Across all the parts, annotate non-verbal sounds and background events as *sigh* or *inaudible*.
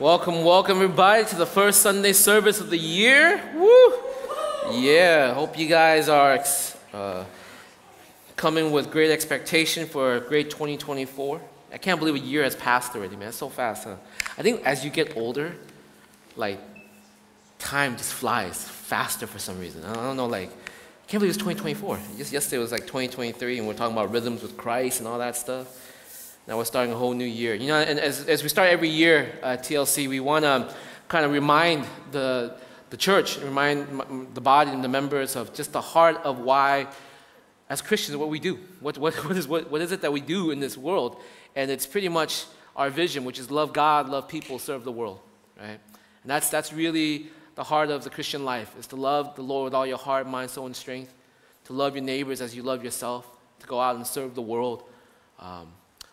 Welcome, welcome everybody to the first Sunday service of the year. Woo! Yeah, hope you guys are uh, coming with great expectation for a great 2024. I can't believe a year has passed already, man. It's so fast, huh? I think as you get older, like time just flies faster for some reason. I don't know, like I can't believe it's 2024. Just yesterday was like 2023, and we're talking about rhythms with Christ and all that stuff. Now we're starting a whole new year. You know, and as, as we start every year at TLC, we want to kind of remind the, the church, remind the body and the members of just the heart of why, as Christians, what we do. What, what, *laughs* what, is, what, what is it that we do in this world? And it's pretty much our vision, which is love God, love people, serve the world, right? And that's, that's really the heart of the Christian life, is to love the Lord with all your heart, mind, soul, and strength, to love your neighbors as you love yourself, to go out and serve the world. Um,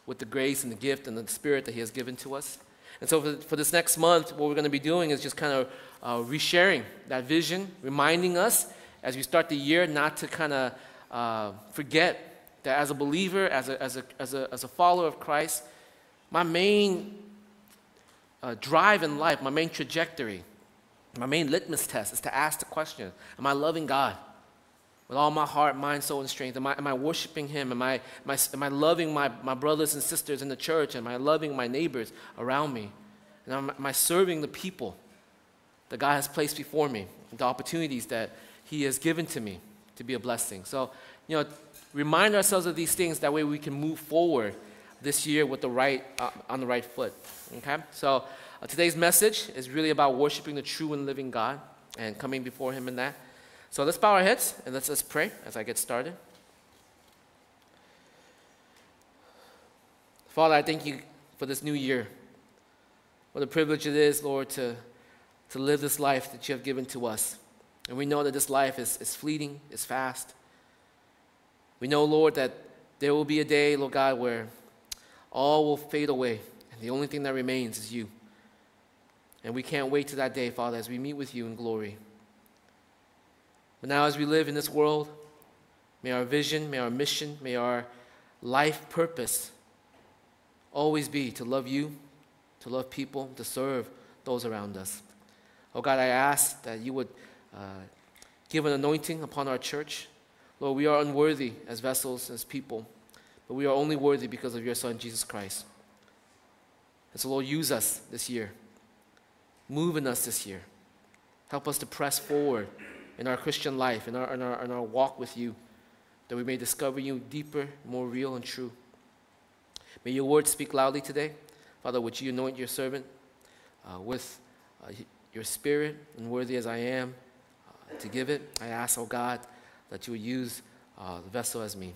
with the grace and the gift and the spirit that He has given to us. And so, for, for this next month, what we're going to be doing is just kind of uh, resharing that vision, reminding us as we start the year not to kind of uh, forget that as a believer, as a, as, a, as, a, as a follower of Christ, my main uh, drive in life, my main trajectory, my main litmus test is to ask the question Am I loving God? With all my heart, mind, soul, and strength? Am I, am I worshiping Him? Am I, am I, am I loving my, my brothers and sisters in the church? Am I loving my neighbors around me? And am, am I serving the people that God has placed before me, the opportunities that He has given to me to be a blessing? So, you know, remind ourselves of these things. That way we can move forward this year with the right, uh, on the right foot. Okay? So, uh, today's message is really about worshiping the true and living God and coming before Him in that. So let's bow our heads and let's just pray as I get started. Father, I thank you for this new year. What a privilege it is, Lord, to, to live this life that you have given to us. And we know that this life is, is fleeting, is fast. We know, Lord, that there will be a day, Lord God, where all will fade away, and the only thing that remains is you. And we can't wait to that day, Father, as we meet with you in glory. But now, as we live in this world, may our vision, may our mission, may our life purpose always be to love you, to love people, to serve those around us. Oh God, I ask that you would uh, give an anointing upon our church. Lord, we are unworthy as vessels, as people, but we are only worthy because of your Son, Jesus Christ. And so, Lord, use us this year. Move in us this year. Help us to press forward in our Christian life, in our, in our, in our walk with you, that we may discover you deeper, more real, and true. May your word speak loudly today. Father, would you anoint your servant uh, with uh, your spirit, and worthy as I am uh, to give it? I ask, oh God, that you would use uh, the vessel as me.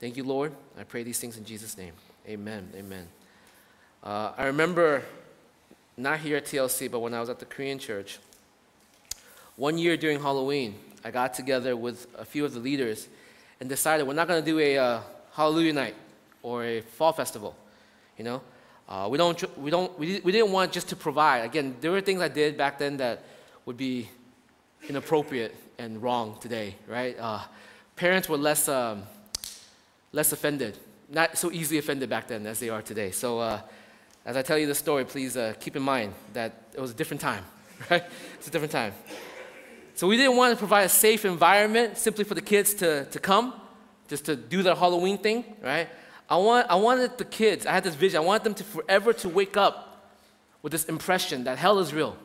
Thank you, Lord. I pray these things in Jesus' name. Amen. Amen. Uh, I remember, not here at TLC, but when I was at the Korean church, one year during Halloween, I got together with a few of the leaders and decided we're not going to do a uh, Hallelujah night or a fall festival. You know, uh, we don't, we don't, we, we didn't want just to provide. Again, there were things I did back then that would be inappropriate and wrong today, right? Uh, parents were less, um, less offended, not so easily offended back then as they are today. So, uh, as I tell you the story, please uh, keep in mind that it was a different time, *laughs* right? It's a different time. So we didn't want to provide a safe environment simply for the kids to, to come, just to do their Halloween thing, right? I, want, I wanted the kids, I had this vision, I wanted them to forever to wake up with this impression that hell is real,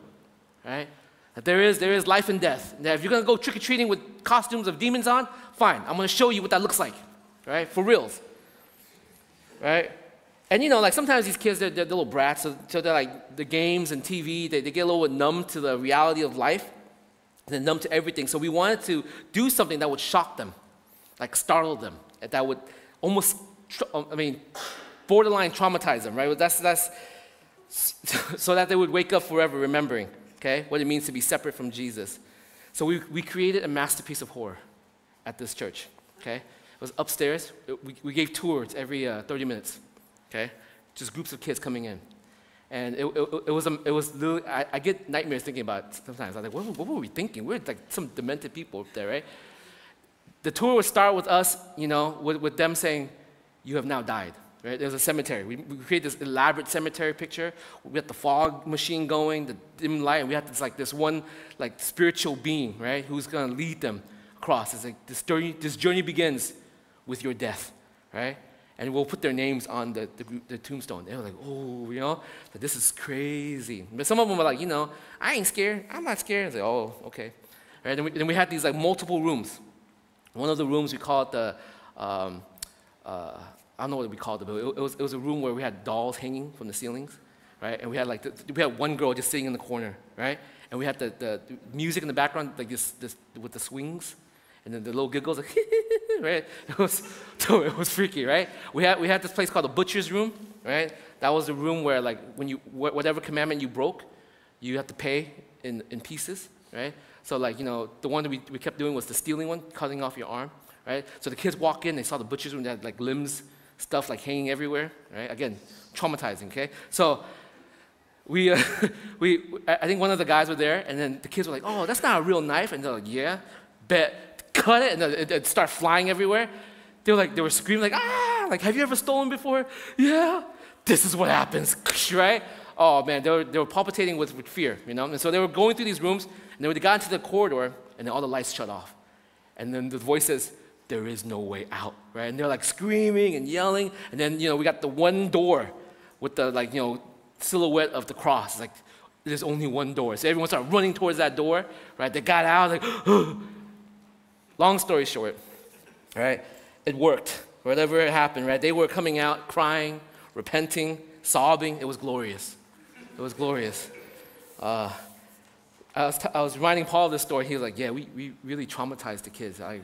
right? That there is, there is life and death. That if you're gonna go trick-or-treating with costumes of demons on, fine, I'm gonna show you what that looks like, right? For reals, right? And you know, like sometimes these kids, they're, they're little brats, so, so they're like the games and TV, they, they get a little numb to the reality of life and numb to everything. So we wanted to do something that would shock them, like startle them, that would almost, I mean, borderline traumatize them, right? That's, that's, *laughs* so that they would wake up forever remembering, okay, what it means to be separate from Jesus. So we, we created a masterpiece of horror at this church, okay? It was upstairs. We, we gave tours every uh, 30 minutes, okay? Just groups of kids coming in. And it, it, it was, um, it was I, I, get nightmares thinking about it sometimes. I was like, what, what were we thinking? We're like some demented people up there, right? The tour would start with us, you know, with, with them saying, You have now died. Right? There's a cemetery. We, we create this elaborate cemetery picture. We got the fog machine going, the dim light, and we have this like this one like spiritual being, right, who's gonna lead them across. It's like this journey, this journey begins with your death, right? And we'll put their names on the, the, the tombstone. They were like, oh, you know, this is crazy. But some of them were like, you know, I ain't scared. I'm not scared. I like, oh, okay. Right? Then we, then we had these like multiple rooms. One of the rooms we called the, um, uh, I don't know what we called it, but it, it, was, it was a room where we had dolls hanging from the ceilings, right? And we had like, the, we had one girl just sitting in the corner, right? And we had the, the music in the background, like this, this, with the swings, and then the little giggles, like, *laughs* right? It was, *laughs* so it was freaky, right? We had, we had this place called the butcher's room, right? That was the room where like, when you, whatever commandment you broke, you have to pay in, in pieces, right? So like, you know, the one that we, we kept doing was the stealing one, cutting off your arm, right? So the kids walk in, they saw the butcher's room, they had like limbs stuff like hanging everywhere, right? Again, traumatizing, okay? So we, uh, *laughs* we, I think one of the guys were there, and then the kids were like, oh, that's not a real knife. And they're like, yeah, bet, cut it, and it, start flying everywhere. They were like, they were screaming like, ah, like, have you ever stolen before? Yeah, this is what happens, *laughs* right? Oh man, they were, they were palpitating with, with fear, you know? And so they were going through these rooms, and then they got into the corridor, and then all the lights shut off. And then the voice says, there is no way out, right? And they're like screaming and yelling. And then, you know, we got the one door with the, like, you know, silhouette of the cross. It's like, there's only one door. So everyone started running towards that door, right? They got out, like, *gasps* long story short, right? It worked. Whatever it happened, right? They were coming out crying, repenting, sobbing. It was glorious. It was glorious. Uh, I was, t- I was reminding Paul of this story. He was like, Yeah, we, we really traumatized the kids. I,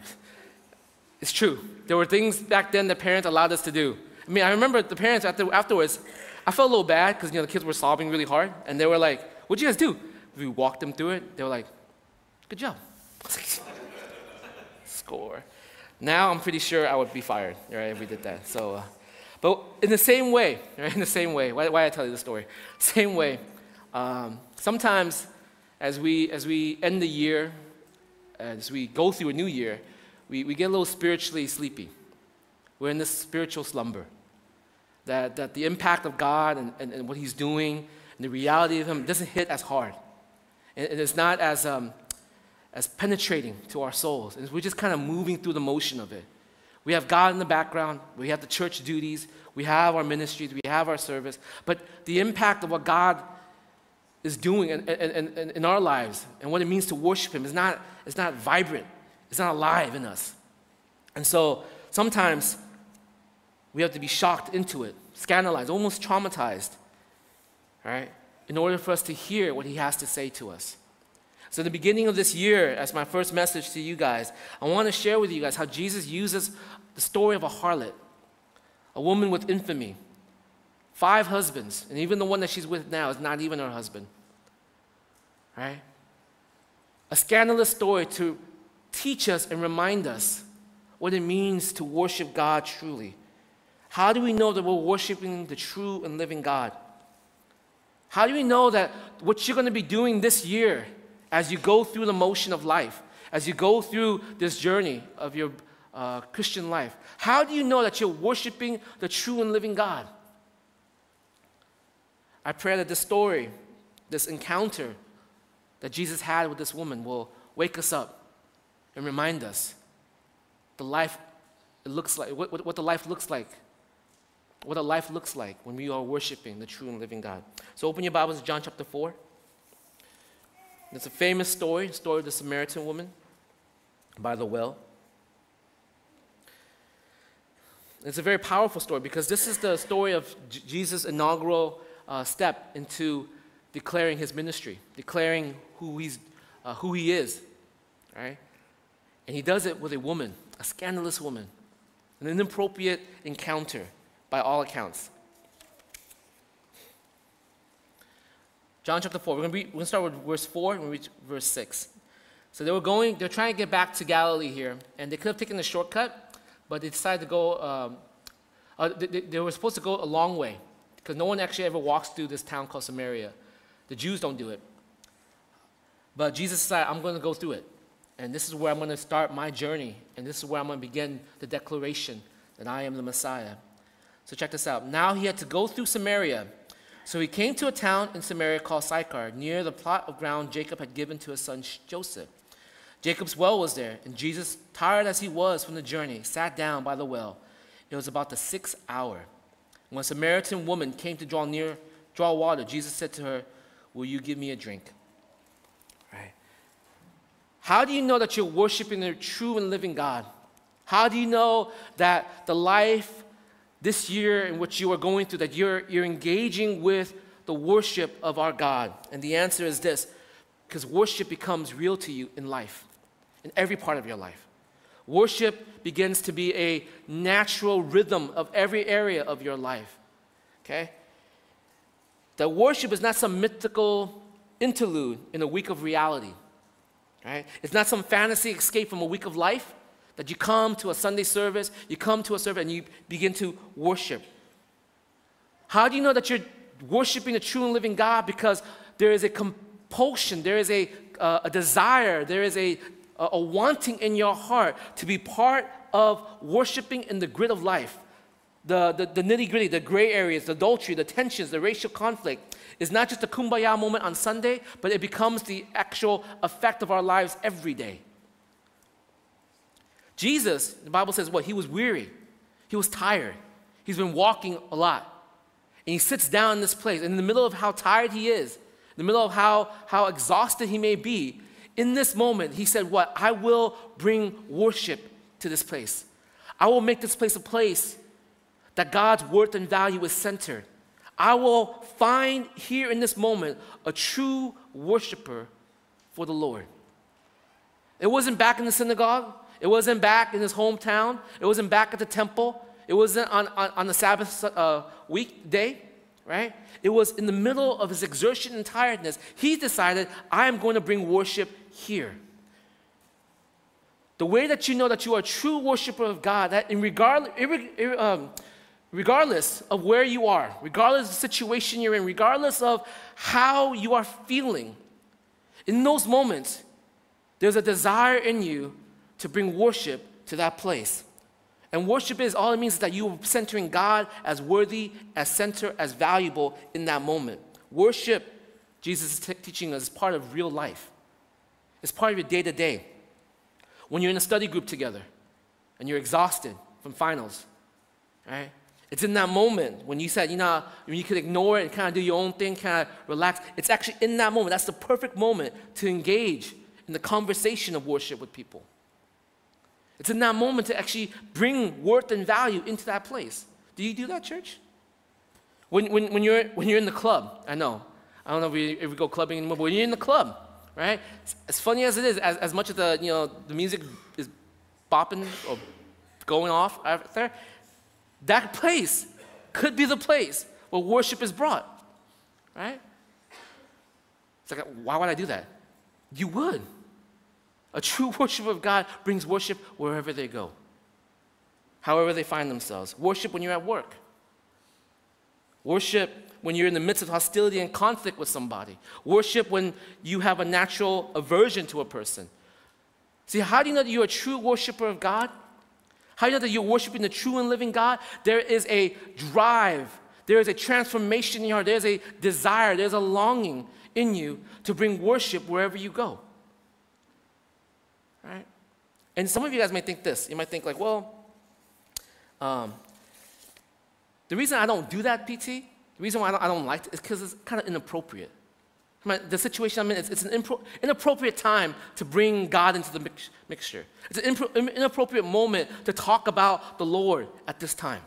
it's true. There were things back then that parents allowed us to do. I mean, I remember the parents after, afterwards, I felt a little bad because you know the kids were sobbing really hard, and they were like, "What'd you guys do?" We walked them through it. They were like, "Good job." *laughs* Score. Now I'm pretty sure I would be fired, right, if we did that. So, uh, but in the same way, *laughs* right, in the same way, why, why I tell you the story? *laughs* Same way. Um, sometimes, as we as we end the year, as we go through a new year, we, we get a little spiritually sleepy. We're in this spiritual slumber. That, that the impact of God and, and, and what He's doing and the reality of Him doesn't hit as hard. And, and it's not as, um, as penetrating to our souls. And we're just kind of moving through the motion of it. We have God in the background, we have the church duties, we have our ministries, we have our service. But the impact of what God is doing in, in, in, in our lives and what it means to worship Him is not, is not vibrant. It's not alive in us. And so sometimes we have to be shocked into it, scandalized, almost traumatized, right? In order for us to hear what he has to say to us. So, in the beginning of this year, as my first message to you guys, I want to share with you guys how Jesus uses the story of a harlot, a woman with infamy, five husbands, and even the one that she's with now is not even her husband. Right? A scandalous story to teach us and remind us what it means to worship God truly. How do we know that we're worshiping the true and living God? How do we know that what you're going to be doing this year as you go through the motion of life, as you go through this journey of your uh, Christian life, how do you know that you're worshiping the true and living God? I pray that this story, this encounter that Jesus had with this woman will wake us up and remind us the life it looks like, what, what, the life looks like, what a life looks like when we are worshiping the true and living God. So open your Bibles to John chapter 4. It's a famous story, the story of the Samaritan woman by the well. It's a very powerful story because this is the story of J- Jesus' inaugural uh, step into declaring his ministry, declaring who, he's, uh, who he is. Right? And he does it with a woman, a scandalous woman, an inappropriate encounter by all accounts. John chapter 4, we're going, to start with verse 4 and reach verse 6. So they were going, they're trying to get back to Galilee here, and they could have taken the shortcut, but they decided to go, um, uh, they, they were supposed to go a long way, because no one actually ever walks through this town called Samaria. The Jews don't do it. But Jesus decided, I'm going to go through it. And this is where I'm going to start my journey. And this is where I'm going to begin the declaration that I am the Messiah. So check this out. Now he had to go through Samaria. So he came to a town in Samaria called Sychar, near the plot of ground Jacob had given to his son Joseph. Jacob's well was there, and Jesus, tired as he was from the journey, sat down by the well. It was about the sixth hour. When a Samaritan woman came to draw near, draw water, Jesus said to her, Will you give me a drink? Right. How do you know that you're worshiping the true and living God? How do you know that the life this year in which you are going through, that you're, you're engaging with the worship of our God? And the answer is this because worship becomes real to you in life in every part of your life. Worship begins to be a natural rhythm of every area of your life. Okay? That worship is not some mythical interlude in a week of reality. Right? It's not some fantasy escape from a week of life that you come to a Sunday service, you come to a service and you begin to worship. How do you know that you're worshiping the true and living God? Because there is a compulsion, there is a, uh, a desire, there is a a, wanting in your heart to be part of worshiping in the grid of life. The, the, the nitty gritty, the gray areas, the adultery, the tensions, the racial conflict is not just a kumbaya moment on Sunday, but it becomes the actual effect of our lives every day. Jesus, the Bible says what? He was weary. He was tired. He's been walking a lot. And he sits down in this place. And in the middle of how tired he is, in the middle of how, how exhausted he may be, in this moment, he said, What? I will bring worship to this place. I will make this place a place that God's worth and value is centered. I will find here in this moment a true worshiper for the Lord. It wasn't back in the synagogue. It wasn't back in his hometown. It wasn't back at the temple. It wasn't on, on, on the Sabbath uh, weekday, right? It was in the middle of his exertion and tiredness. He decided, I am going to bring worship here. The way that you know that you are a true worshiper of God, that in regard, um, regardless of where you are, regardless of the situation you're in, regardless of how you are feeling, in those moments, there's a desire in you to bring worship to that place. And worship is all it means is that you are centering God as worthy, as center, as valuable in that moment. Worship, Jesus is t- teaching us, is part of real life. It's part of your day to day. When you're in a study group together and you're exhausted from finals, right? It's in that moment when you said, you know, when you could ignore it and kind of do your own thing, kind of relax. It's actually in that moment. That's the perfect moment to engage in the conversation of worship with people. It's in that moment to actually bring worth and value into that place. Do you do that, church? When, when, when, you're, when you're in the club, I know. I don't know if we, if we go clubbing anymore, but when you're in the club, right? As funny as it is, as, as much as the, you know, the music is bopping or going off out there, that place could be the place where worship is brought, right? It's like, why would I do that? You would. A true *laughs* worship of God brings worship wherever they go, however they find themselves. Worship when you're at work. Worship when you're in the midst of hostility and conflict with somebody. Worship when you have a natural aversion to a person. See, how do you know that you're a true worshiper of God? How do you know that you're worshiping the true and living God? There is a drive, there is a transformation in your heart, there's a desire, there's a longing in you to bring worship wherever you go. Right? And some of you guys may think this. You might think, like, well, um, the reason I don't do that, PT, the reason why I don't, I don't like it is because it's kind of inappropriate. The situation I'm in, it's, it's an impro- inappropriate time to bring God into the mix- mixture. It's an impro- inappropriate moment to talk about the Lord at this time.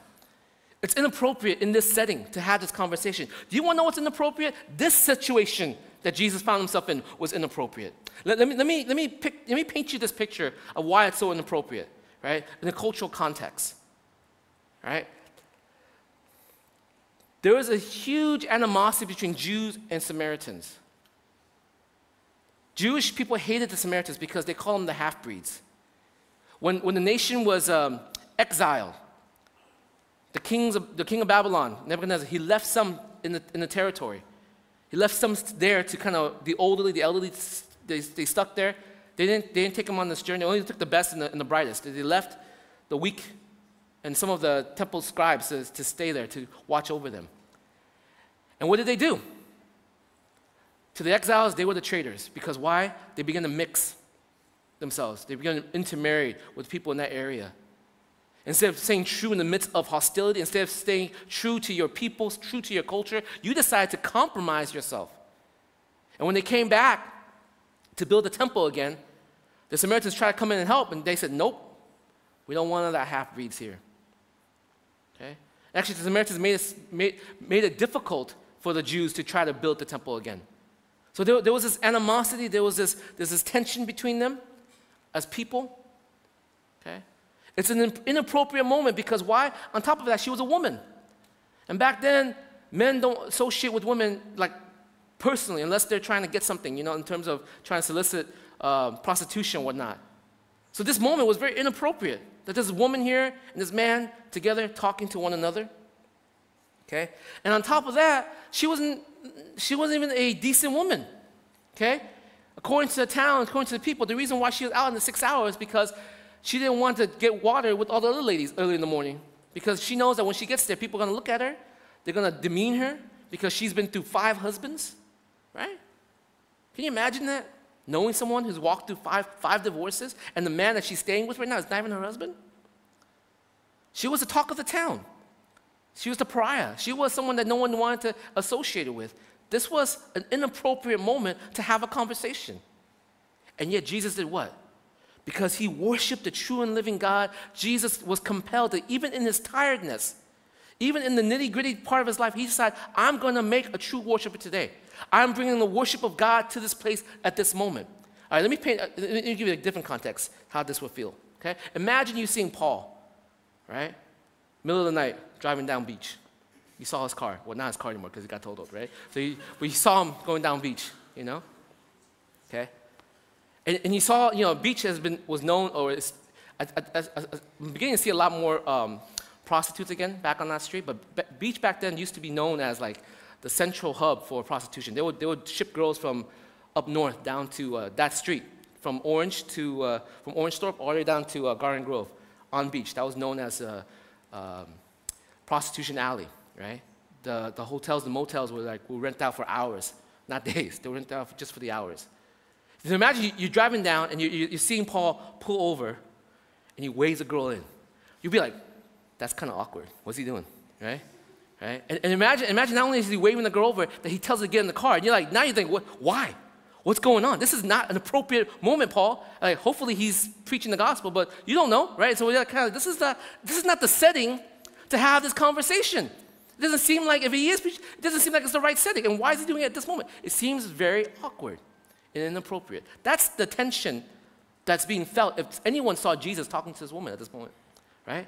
It's inappropriate in this setting to have this conversation. Do you want to know what's inappropriate? This situation that Jesus found himself in was inappropriate. Let, let me, let, me, let, me pick, let me paint you this picture of why it's so inappropriate, right? In a cultural context, right? there was a huge animosity between Jews and Samaritans. Jewish people hated the Samaritans because they called them the half breeds. When, when the nation was um, exiled, the, kings of, the king of Babylon, Nebuchadnezzar, he left some in the, in the territory. He left some there to kind of, the elderly, the elderly, they, they stuck there. They didn't, they didn't take them on this journey. They only took the best and the, and the brightest. They left the weak and some of the temple scribes to, to stay there to watch over them. And what did they do? To the exiles, they were the traitors. Because why? They began to mix themselves, they began to intermarry with people in that area. Instead of staying true in the midst of hostility, instead of staying true to your people, true to your culture, you decided to compromise yourself. And when they came back to build the temple again, the Samaritans tried to come in and help, and they said, Nope, we don't want that half breeds here. Okay? Actually, the Samaritans made it, made, made it difficult for the Jews to try to build the temple again. So there, there was this animosity, there was this, there's this tension between them as people. Okay? It's an inappropriate moment because why? On top of that, she was a woman. And back then, men don't associate with women like personally unless they're trying to get something, you know, in terms of trying to solicit uh, prostitution and whatnot. So this moment was very inappropriate that a woman here and this man together talking to one another. Okay? And on top of that, she wasn't, she wasn't even a decent woman. Okay? According to the town, according to the people, the reason why she was out in the six hours is because she didn't want to get water with all the other ladies early in the morning. Because she knows that when she gets there, people are going to look at her, they're going to demean her because she's been through five husbands. Right? Can you imagine that? Knowing someone who's walked through five, five divorces and the man that she's staying with right now is not even her husband? She was the talk of the town. She was the pariah. She was someone that no one wanted to associate with. This was an inappropriate moment to have a conversation. And yet, Jesus did what? Because he worshiped the true and living God, Jesus was compelled to, even in his tiredness, even in the nitty gritty part of his life, he decided, I'm going to make a true worshiper today. I'm bringing the worship of God to this place at this moment. All right, let me paint, uh, let me give you a different context how this would feel. Okay? Imagine you seeing Paul, right? Middle of the night, driving down beach. You saw his car. Well, not his car anymore because he got totaled, right? So you, but you saw him going down beach, you know? Okay? And, and you saw, you know, beach has been, was known, or is, I, I'm beginning to see a lot more um, prostitutes again back on that street, but beach back then used to be known as like the central hub for prostitution. They would, they would ship girls from up north down to uh, that street, from Orange to uh, from Orangethorpe all the way down to uh, Garden Grove on beach. That was known as a um, prostitution alley, right? The, the hotels, the motels were like, we rent out for hours, *laughs* not days. They were rent out just for the hours. So imagine you're driving down and you're, you're seeing Paul pull over and he waves a girl in. You'd be like, that's kind of awkward. What's he doing, right? Right? And, and, imagine, imagine not only is he waving the girl over, that he tells her to get in the car. And you're like, now you think, what, why? What's going on? This is not an appropriate moment, Paul. Like, hopefully he's preaching the gospel, but you don't know, right? So we're kind of, this is, the, this is not the setting to have this conversation. It doesn't seem like, if he is preaching, it doesn't seem like it's the right setting. And why is he doing it at this moment? It seems very awkward and inappropriate. That's the tension that's being felt if anyone saw Jesus talking to this woman at this moment, right?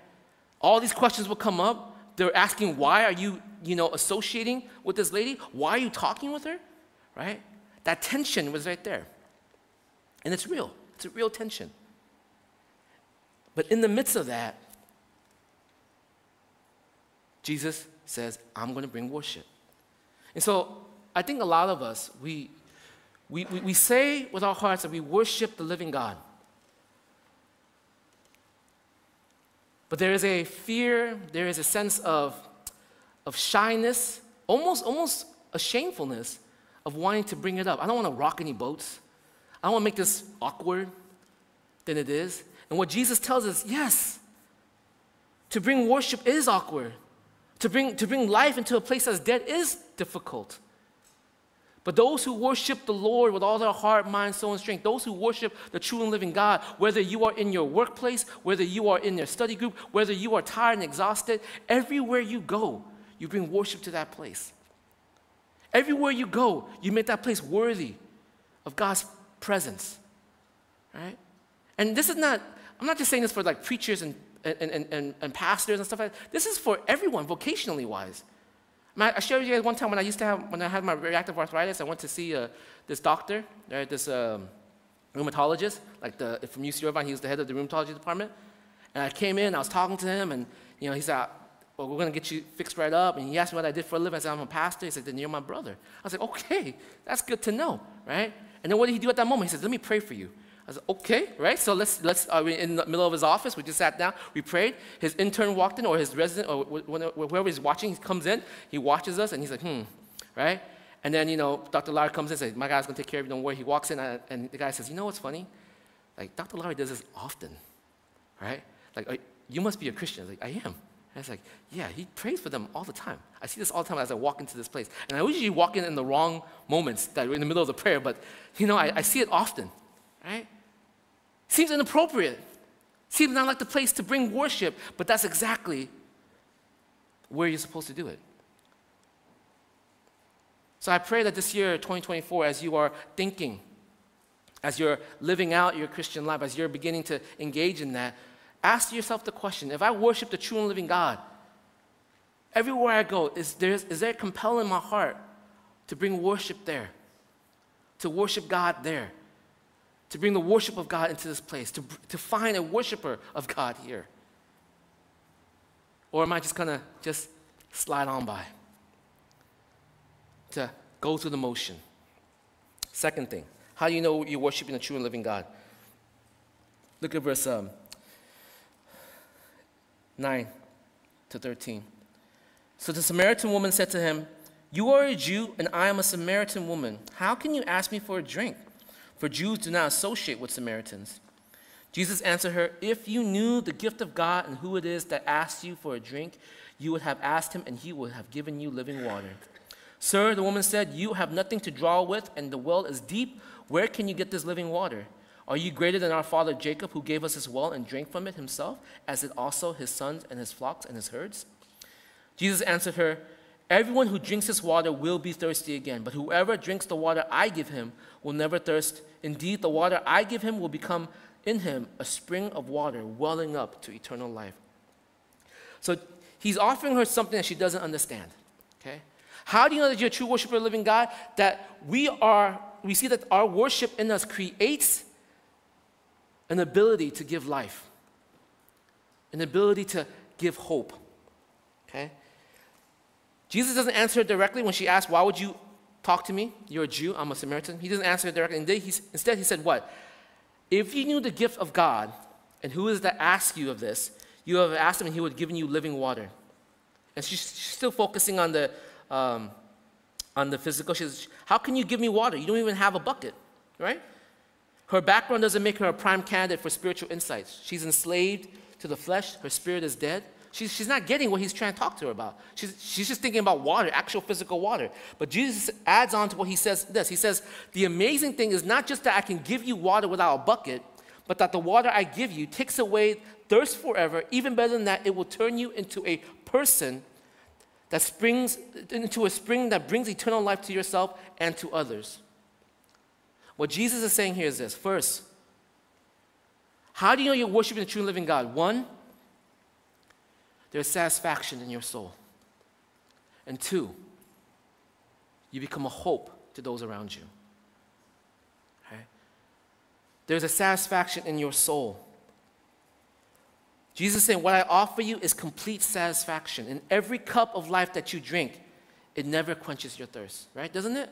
All these questions will come up. They're asking, why are you, you know, associating with this lady? Why are you talking with her? Right? That tension was right there. And it's real. It's a real tension. But in the midst of that, Jesus says, I'm going to bring worship. And so I think a lot of us, we, we, we, we say with our hearts that we worship the living God. But there is a fear, there is a sense of, of shyness, almost, almost a shamefulness of wanting to bring it up. I don't want to rock any boats. I don't want to make this awkward than it is. And what Jesus tells us, yes, to bring worship is awkward. To bring, to bring life into a place that's dead is difficult. But those who worship the Lord with all their heart, mind, soul, and strength, those who worship the true and living God, whether you are in your workplace, whether you are in your study group, whether you are tired and exhausted, everywhere you go, you bring worship to that place. Everywhere you go, you make that place worthy of God's presence. Right? And this is not, I'm not just saying this for like preachers and, and, and, and, pastors and stuff like that. This is for everyone, vocationally wise. I shared with you guys one time when I used to have, when I had my reactive arthritis, I went to see uh, this doctor, right, this um, rheumatologist, like the, from UC Irvine, he was the head of the rheumatology department. And I came in, I was talking to him, and you know, he said, well, we're going to get you fixed right up. And he asked me what I did for a living. I said, I'm a pastor. He said, then you're my brother. I was like, okay, that's good to know, right? And then what did he do at that moment? He said, let me pray for you. I said, okay, right? So let's, let's uh, we in the middle of his office, we just sat down, we prayed. His intern walked in, or his resident, or whoever he's watching, he comes in, he watches us, and he's like, hmm, right? And then, you know, Dr. Larry comes in and says, my guy's gonna take care of you, don't worry. He walks in, uh, and the guy says, you know what's funny? Like, Dr. Larry does this often, right? Like, you must be a Christian. I like, I am. And it's like, yeah, he prays for them all the time. I see this all the time as I walk into this place. And I usually walk in in the wrong moments that we're in the middle of the prayer, but, you know, I, I see it often, right? Seems inappropriate. Seems not like the place to bring worship, but that's exactly where you're supposed to do it. So I pray that this year, 2024, as you are thinking, as you're living out your Christian life, as you're beginning to engage in that, ask yourself the question if I worship the true and living God, everywhere I go, is there, is there compelling my heart to bring worship there? To worship God there? To bring the worship of God into this place, to, to find a worshiper of God here? Or am I just gonna just slide on by? To go through the motion. Second thing, how do you know you're worshiping the true and living God? Look at verse um, 9 to 13. So the Samaritan woman said to him, You are a Jew, and I am a Samaritan woman. How can you ask me for a drink? For Jews do not associate with Samaritans. Jesus answered her, If you knew the gift of God and who it is that asks you for a drink, you would have asked him, and he would have given you living water. Sir, the woman said, You have nothing to draw with, and the well is deep. Where can you get this living water? Are you greater than our father Jacob, who gave us his well and drank from it himself, as did also his sons and his flocks and his herds? Jesus answered her, Everyone who drinks this water will be thirsty again, but whoever drinks the water I give him will never thirst. Indeed, the water I give him will become in him a spring of water welling up to eternal life. So he's offering her something that she doesn't understand. Okay? How do you know that you're a true worshiper of living God? That we are, we see that our worship in us creates an ability to give life, an ability to give hope. Okay? Jesus doesn't answer directly when she asks, Why would you talk to me? You're a Jew, I'm a Samaritan. He doesn't answer directly. Instead, he said, What? If you knew the gift of God and who is that ask you of this, you have asked him and he would have given you living water. And she's, still focusing on the, um, on the physical. She says, How can you give me water? You don't even have a bucket, right? Her background doesn't make her a prime candidate for spiritual insights. She's enslaved to the flesh, her spirit is dead. She's, she's not getting what he's trying to talk to her about. She's, she's just thinking about water, actual physical water. But Jesus adds on to what he says this. He says, The amazing thing is not just that I can give you water without a bucket, but that the water I give you takes away thirst forever. Even better than that, it will turn you into a person that springs into a spring that brings eternal life to yourself and to others. What Jesus is saying here is this first, how do you know you're worshiping the true living God? One, there's satisfaction in your soul. And two, you become a hope to those around you. Okay? There's a satisfaction in your soul. Jesus saying, What I offer you is complete satisfaction. In every cup of life that you drink, it never quenches your thirst, right? Doesn't it?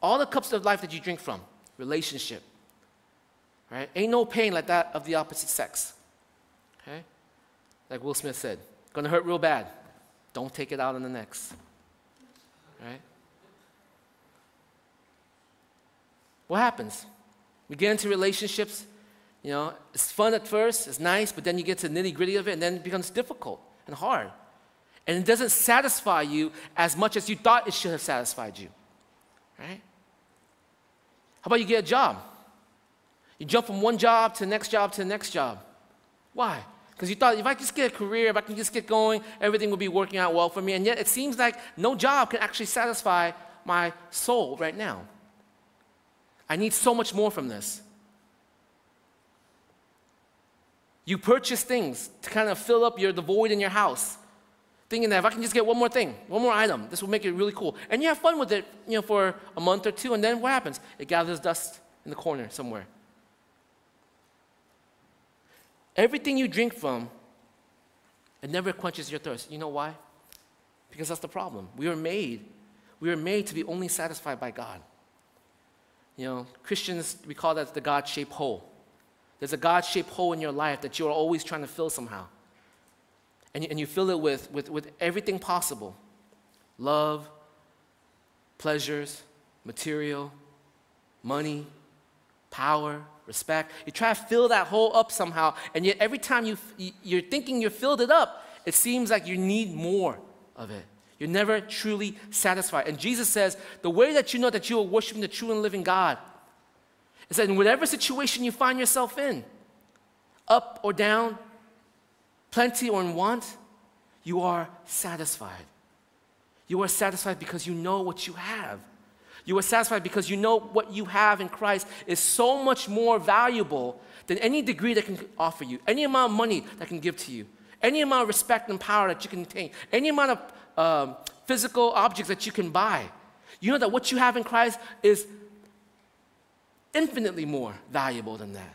All the cups of life that you drink from, relationship, right? Ain't no pain like that of the opposite sex, okay? Like Will Smith said, Gonna hurt real bad. Don't take it out on the next. Right? What happens? We get into relationships, you know, it's fun at first, it's nice, but then you get to the nitty gritty of it, and then it becomes difficult and hard. And it doesn't satisfy you as much as you thought it should have satisfied you. Right? How about you get a job? You jump from one job to the next job to the next job. Why? Because you thought if I just get a career, if I can just get going, everything will be working out well for me. And yet it seems like no job can actually satisfy my soul right now. I need so much more from this. You purchase things to kind of fill up your, the void in your house, thinking that if I can just get one more thing, one more item, this will make it really cool. And you have fun with it, you know, for a month or two, and then what happens? It gathers dust in the corner somewhere. Everything you drink from, it never quenches your thirst. You know why? Because that's the problem. We were made, we were made to be only satisfied by God. You know, Christians, we call that the God shaped hole. There's a God shaped hole in your life that you're always trying to fill somehow. And you, and you fill it with, with, with everything possible love, pleasures, material, money, power, respect. You try to fill that hole up somehow, and yet every time you, you're thinking you filled it up, it seems like you need more of it. You're never truly satisfied. And Jesus says the way that you know that you are worshiping the true and living God is that in whatever situation you find yourself in, up or down, plenty or in want, you are satisfied. You are satisfied because you know what you have. You are satisfied because you know what you have in Christ is so much more valuable than any degree that can offer you, any amount of money that can give to you, any amount of respect and power that you can attain, any amount of um, physical objects that you can buy. You know that what you have in Christ is infinitely more valuable than that.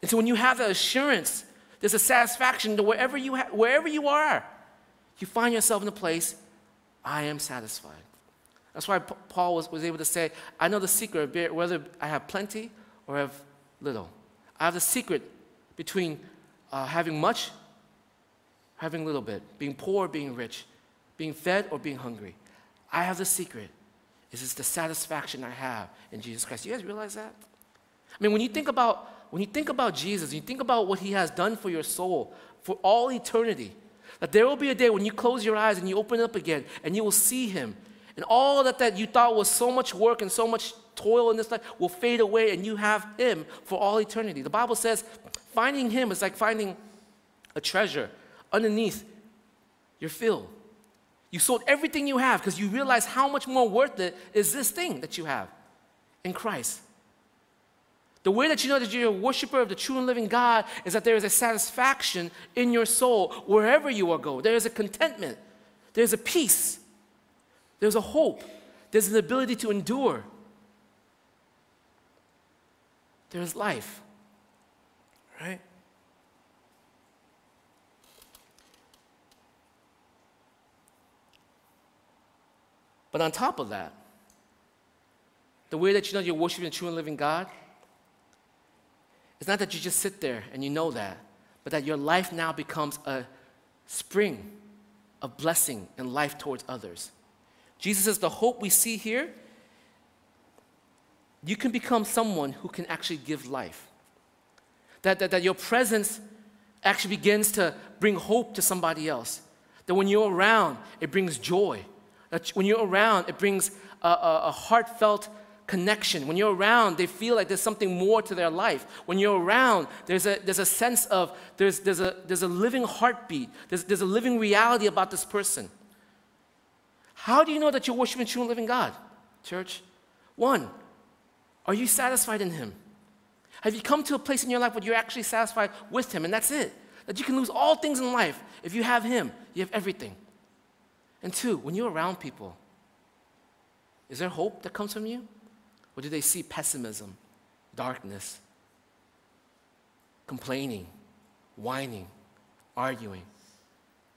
And so when you have that assurance, there's a satisfaction to wherever you, ha- wherever you are, you find yourself in a place, I am satisfied. That's why Paul was, was able to say, I know the secret of whether I have plenty or have little. I have the secret between uh, having much, having a little bit, being poor, being rich being fed or being hungry. I have the secret. This is the satisfaction I have in Jesus Christ. You guys realize that? I mean, when you think about when you think about Jesus, you think about what he has done for your soul for all eternity. That there will be a day when you close your eyes and you open up again and you will see him. And all that, that you thought was so much work and so much toil in this life will fade away and you have him for all eternity. The Bible says finding him is like finding a treasure underneath your field. You sold everything you have because you realize how much more worth it is this thing that you have in Christ. The way that you know that you're a worshiper of the true and living God is that there is a satisfaction in your soul wherever you are go. There is a contentment. There's a peace. There's a hope. There's an ability to endure. There's life. Right? But on top of that, the way that you know you're worshiping the true and living God is not that you just sit there and you know that, but that your life now becomes a spring of blessing and life towards others. Jesus says the hope we see here, you can become someone who can actually give life. That, that, that your presence actually begins to bring hope to somebody else. That when you're around, it brings joy. That when you're around, it brings a, a, a heartfelt connection. When you're around, they feel like there's something more to their life. When you're around, there's a, there's a sense of, there's, there's, a, there's a living heartbeat, there's, there's a living reality about this person. How do you know that you're worshiping true and living God, church? One, are you satisfied in Him? Have you come to a place in your life where you're actually satisfied with Him, and that's it? That you can lose all things in life. If you have Him, you have everything. And two, when you're around people, is there hope that comes from you? Or do they see pessimism, darkness, complaining, whining, arguing?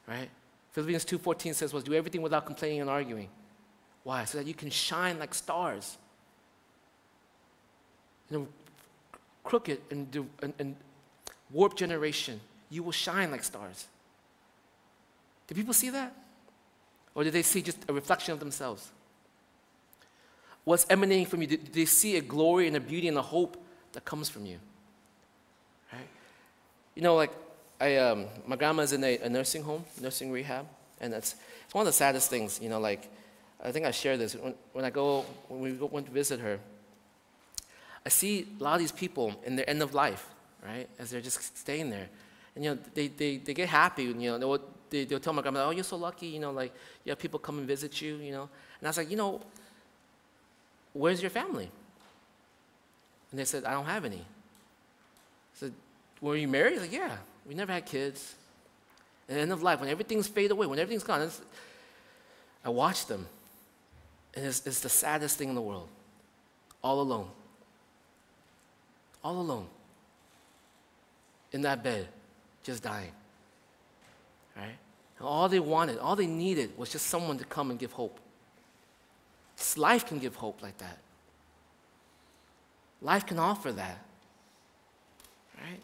Right? Philippians 2:14 says, "Was do everything without complaining and arguing." Why? So that you can shine like stars. In a crooked and, and, and warped generation, you will shine like stars. Do people see that? Or did they see just a reflection of themselves? What's emanating from you? Did they see a glory and a beauty and a hope that comes from you? Right? You know, like, I, um, my grandma's in a, a nursing home, nursing rehab, and that's it's one of the saddest things, you know, like, I think I share this. When, when I go, when we go, went to visit her, I see a lot of these people in their end of life, right, as they're just staying there. And, you know, they, they, they get happy, you know, they, they, they'll tell my grandma, oh, you're so lucky, you know, like, you have people come and visit you, you know. And I was like, you know, where's your family? And they said, I don't have any. I said, were you married? Like, yeah, we never had kids. The end of life, when everything's fade away, when everything's gone, I watch them. And it's, it's the saddest thing in the world. All alone. All alone. In that bed, just dying right? And all they wanted, all they needed was just someone to come and give hope. Life can give hope like that. Life can offer that. Right?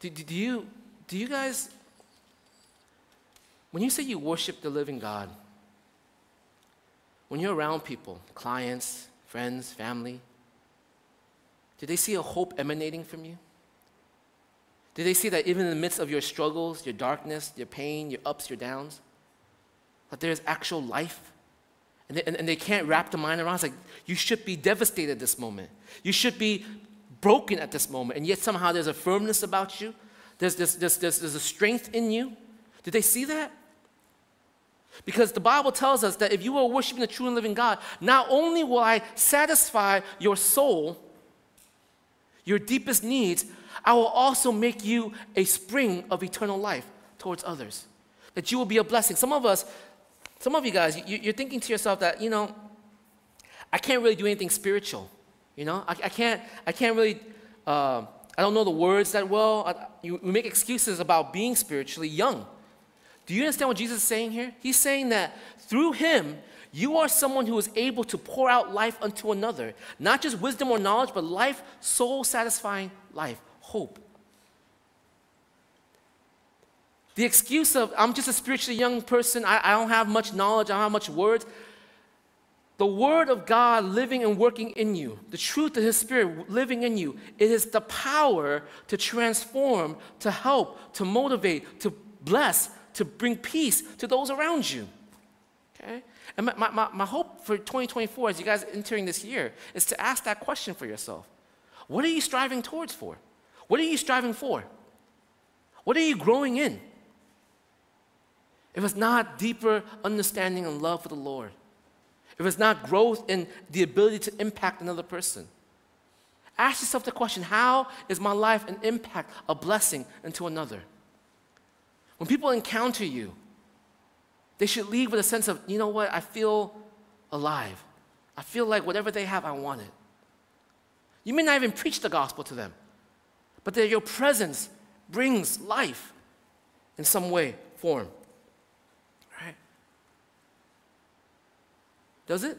Do, do, do, you, do you guys, when you say you worship the living God, when you're around people, clients, friends, family, do they see a hope emanating from you? Do they see that even in the midst of your struggles, your darkness, your pain, your ups, your downs, that there's actual life? And they, and, and they can't wrap their mind around. It's like, you should be devastated this moment. You should be broken at this moment. And yet somehow there's a firmness about you. There's, there's, there's, there's, there's a strength in you. Did they see that? Because the Bible tells us that if you are worshiping the true and living God, not only will I satisfy your soul, your deepest needs, I will also make you a spring of eternal life towards others. That you will be a blessing. Some of us, some of you guys, you, are thinking to yourself that, you know, I can't really do anything spiritual. You know, I, I can't, I can't really, uh, I don't know the words that well. I, you, we make excuses about being spiritually young. Do you understand what Jesus is saying here? He's saying that through him, you are someone who is able to pour out life unto another. Not just wisdom or knowledge, but life, soul satisfying life, hope. The excuse of, I'm just a spiritually young person, I, I don't have much knowledge, I don't have much words. The Word of God living and working in you, the truth of His Spirit living in you, it is the power to transform, to help, to motivate, to bless, to bring peace to those around you. Okay? And my, my, my hope for 2024, as you guys entering this year, is to ask that question for yourself. What are you striving towards for? What are you striving for? What are you growing in? If it's not deeper understanding and love for the Lord, if it's not growth in the ability to impact another person, ask yourself the question how is my life an impact, a blessing into another? When people encounter you, they should leave with a sense of, you know what, I feel alive. I feel like whatever they have, I want it. You may not even preach the gospel to them, but that your presence brings life in some way, form. Does it?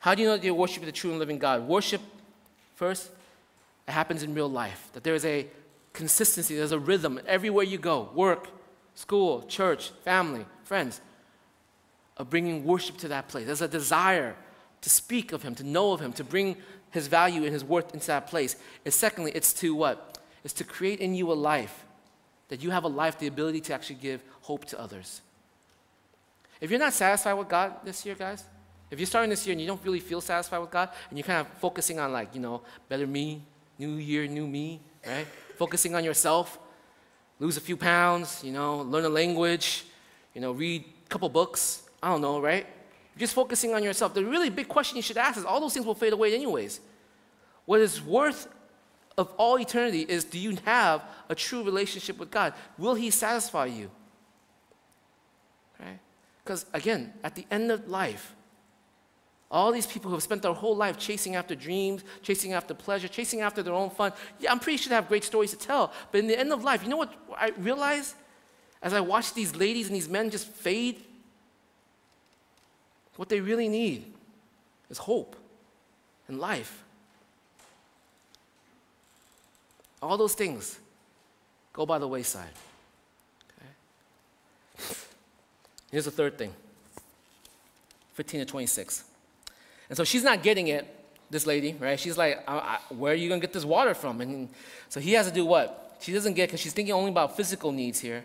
How do you know that you're worshiping the true and living God? Worship, first, it happens in real life. That there is a consistency, there's a rhythm everywhere you go work, school, church, family, friends of bringing worship to that place. There's a desire to speak of Him, to know of Him, to bring His value and His worth into that place. And secondly, it's to what? It's to create in you a life, that you have a life, the ability to actually give hope to others. If you're not satisfied with God this year, guys, if you're starting this year and you don't really feel satisfied with God, and you're kind of focusing on, like, you know, better me, new year, new me, right? focusing on yourself, lose a few pounds, you know, learn a language, you know, read a couple books, I don't know, right? Just focusing on yourself. The really big question you should ask is all those things will fade away anyways. What is worth of all eternity is do you have a true relationship with God? Will He satisfy you? Because again, at the end of life, all these people who have spent their whole life chasing after dreams, chasing after pleasure, chasing after their own fun. Yeah, I'm pretty sure they have great stories to tell. But in the end of life, you know what I realize as I watch these ladies and these men just fade? What they really need is hope and life. All those things go by the wayside. Okay? Here's the third thing 15 to 26. And so she's not getting it, this lady, right? She's like, I, I, where are you going to get this water from? And so he has to do what? She doesn't get because she's thinking only about physical needs here.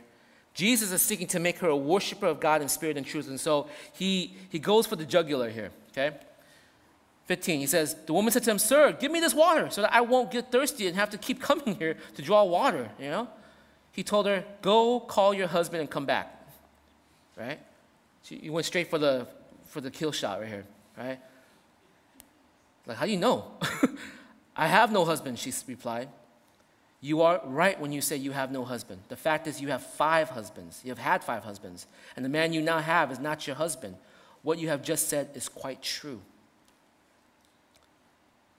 Jesus is seeking to make her a worshiper of God in spirit and truth. And so he, he goes for the jugular here, okay? 15, he says, The woman said to him, Sir, give me this water so that I won't get thirsty and have to keep *laughs* coming here to draw water, you know? He told her, Go call your husband and come back, right? She, he went straight for the, for the kill shot right here, right? Like, how do you know? *laughs* I have no husband, she replied. You are right when you say you have no husband. The fact is, you have five husbands. You have had five husbands. And the man you now have is not your husband. What you have just said is quite true.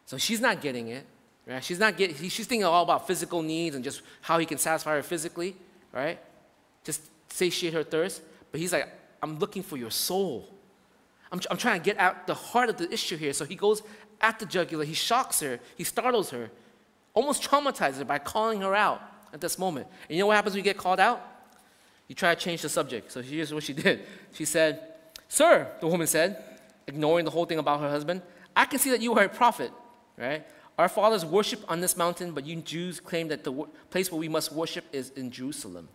So she's not getting it, right? She's not getting, she's thinking all about physical needs and just how he can satisfy her physically, right? Just satiate her thirst. But he's like, I'm looking for your soul. I'm, I'm trying to get at the heart of the issue here. So he goes at the jugular. He shocks her, he startles her, almost traumatizes her by calling her out at this moment. And you know what happens when you get called out? You try to change the subject. So here's what she *laughs* did. She said, Sir, the woman said, ignoring the whole thing about her husband, I can see that you are a prophet, right? Our fathers worship on this mountain, but you Jews claim that the place where we must worship is in Jerusalem.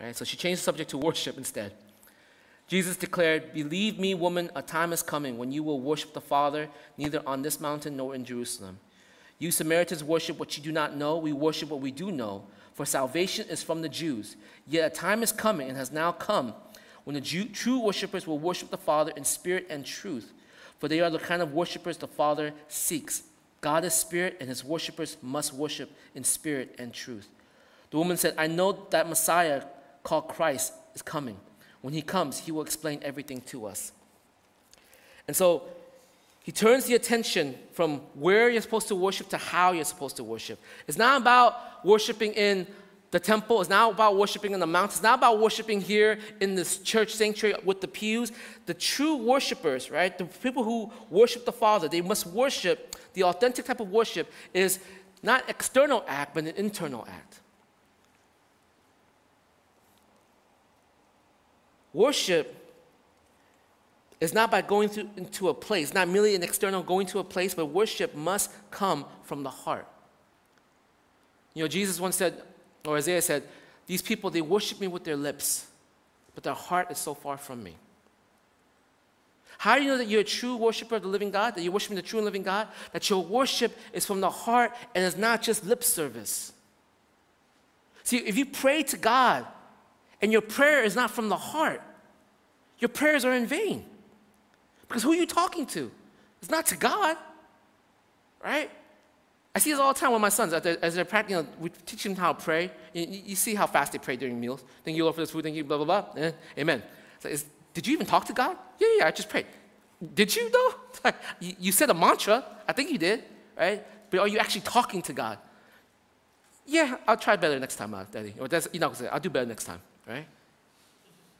Right? So she changed the subject to worship instead. Jesus declared, Believe me, woman, a time is coming when you will worship the Father neither on this mountain nor in Jerusalem. You Samaritans worship what you do not know, we worship what we do know, for salvation is from the Jews. Yet a time is coming and has now come when the Jew, true worshippers will worship the Father in spirit and truth, for they are the kind of worshippers the Father seeks. God is spirit, and his worshippers must worship in spirit and truth. The woman said, I know that Messiah called Christ is coming. When he comes, he will explain everything to us. And so he turns the attention from where you're supposed to worship to how you're supposed to worship. It's not about worshiping in the temple. It's not about worshiping in the mountains. It's not about worshiping here in this church sanctuary with the pews. The true worshipers, right, the people who worship the Father, they must worship. The authentic type of worship is not external act, but an internal act. Worship is not by going into a place, not merely an external going to a place, but worship must come from the heart. You know, Jesus once said, or Isaiah said, These people, they worship me with their lips, but their heart is so far from me. How do you know that you're a true worshiper of the living God, that you're worshiping the true and living God? That your worship is from the heart and it's not just lip service. See, if you pray to God and your prayer is not from the heart, your prayers are in vain. Because who are you talking to? It's not to God, right? I see this all the time with my sons. As they're, as they're practicing, we teach them how to pray. You, you, see how fast they pray during meals. Thank you, Lord, for this food. Thank you, blah, blah, blah. Eh, amen. Is, did you even talk to God? Yeah, yeah, I just prayed. Did you, though? *laughs* you, you said a mantra. I think you did, right? But are you actually talking to God? Yeah, I'll try better next time, uh, Daddy. Or that's, you know, I'll do better next time, right?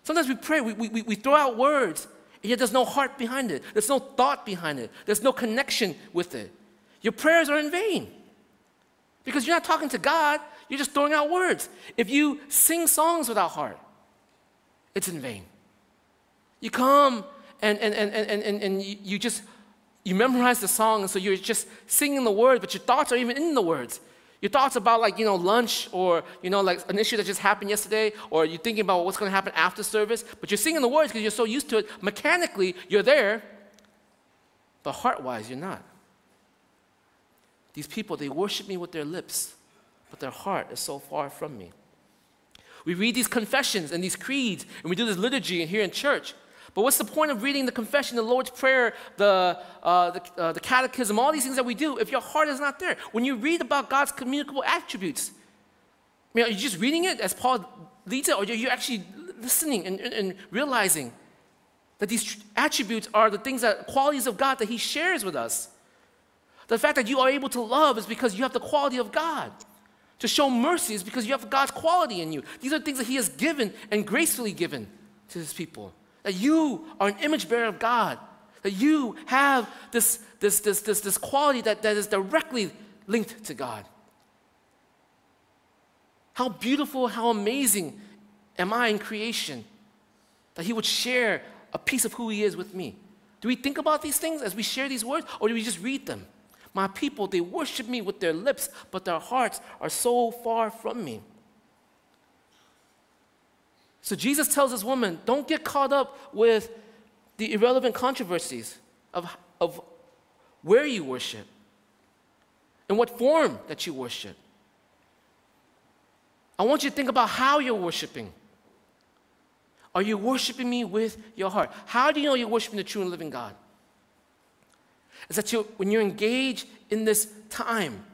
Sometimes we pray, we, we, we throw out words, and yet there's no heart behind it. There's no thought behind it. There's no connection with it. Your prayers are in vain. Because you're not talking to God, you're just throwing out words. If you sing songs without heart, it's in vain. You come and, and, and, and, and, and you just you memorize the song, and so you're just singing the words, but your thoughts are even in the words. Your thoughts about like, you know, lunch or, you know, like an issue that just happened yesterday, or you're thinking about what's going to happen after service, but you're singing the words because you're so used to it. Mechanically, you're there, but heart-wise, you're not. These people, they worship me with their lips, but their heart is so far from me. We read these confessions and these creeds, and we do this liturgy and here in church. But what's the point of reading the confession, the Lord's Prayer, the, uh, the, uh, the catechism, all these things that we do if your heart is not there? When you read about God's communicable attributes, I mean, are you just reading it as Paul leads it, or are you actually listening and, and, and realizing that these attributes are the things that, qualities of God that He shares with us? The fact that you are able to love is because you have the quality of God. To show mercy is because you have God's quality in you. These are things that He has given and gracefully given to His people that you are an image bearer of God, that you have this, this, this, this, this quality that, that is directly linked to God. How beautiful, how amazing am I in creation that He would share a piece of who He is with me. Do we think about these things as we share these words, or do we just read them? My people, they worship me with their lips, but their hearts are so far from me. So Jesus tells this woman, don't get caught up with the irrelevant controversies of, of where you worship and what form that you worship. I want you to think about how you're worshiping. Are you worshiping me with your heart? How do you know you're worshiping the true and living God? Is that you, when you're engaged in this time,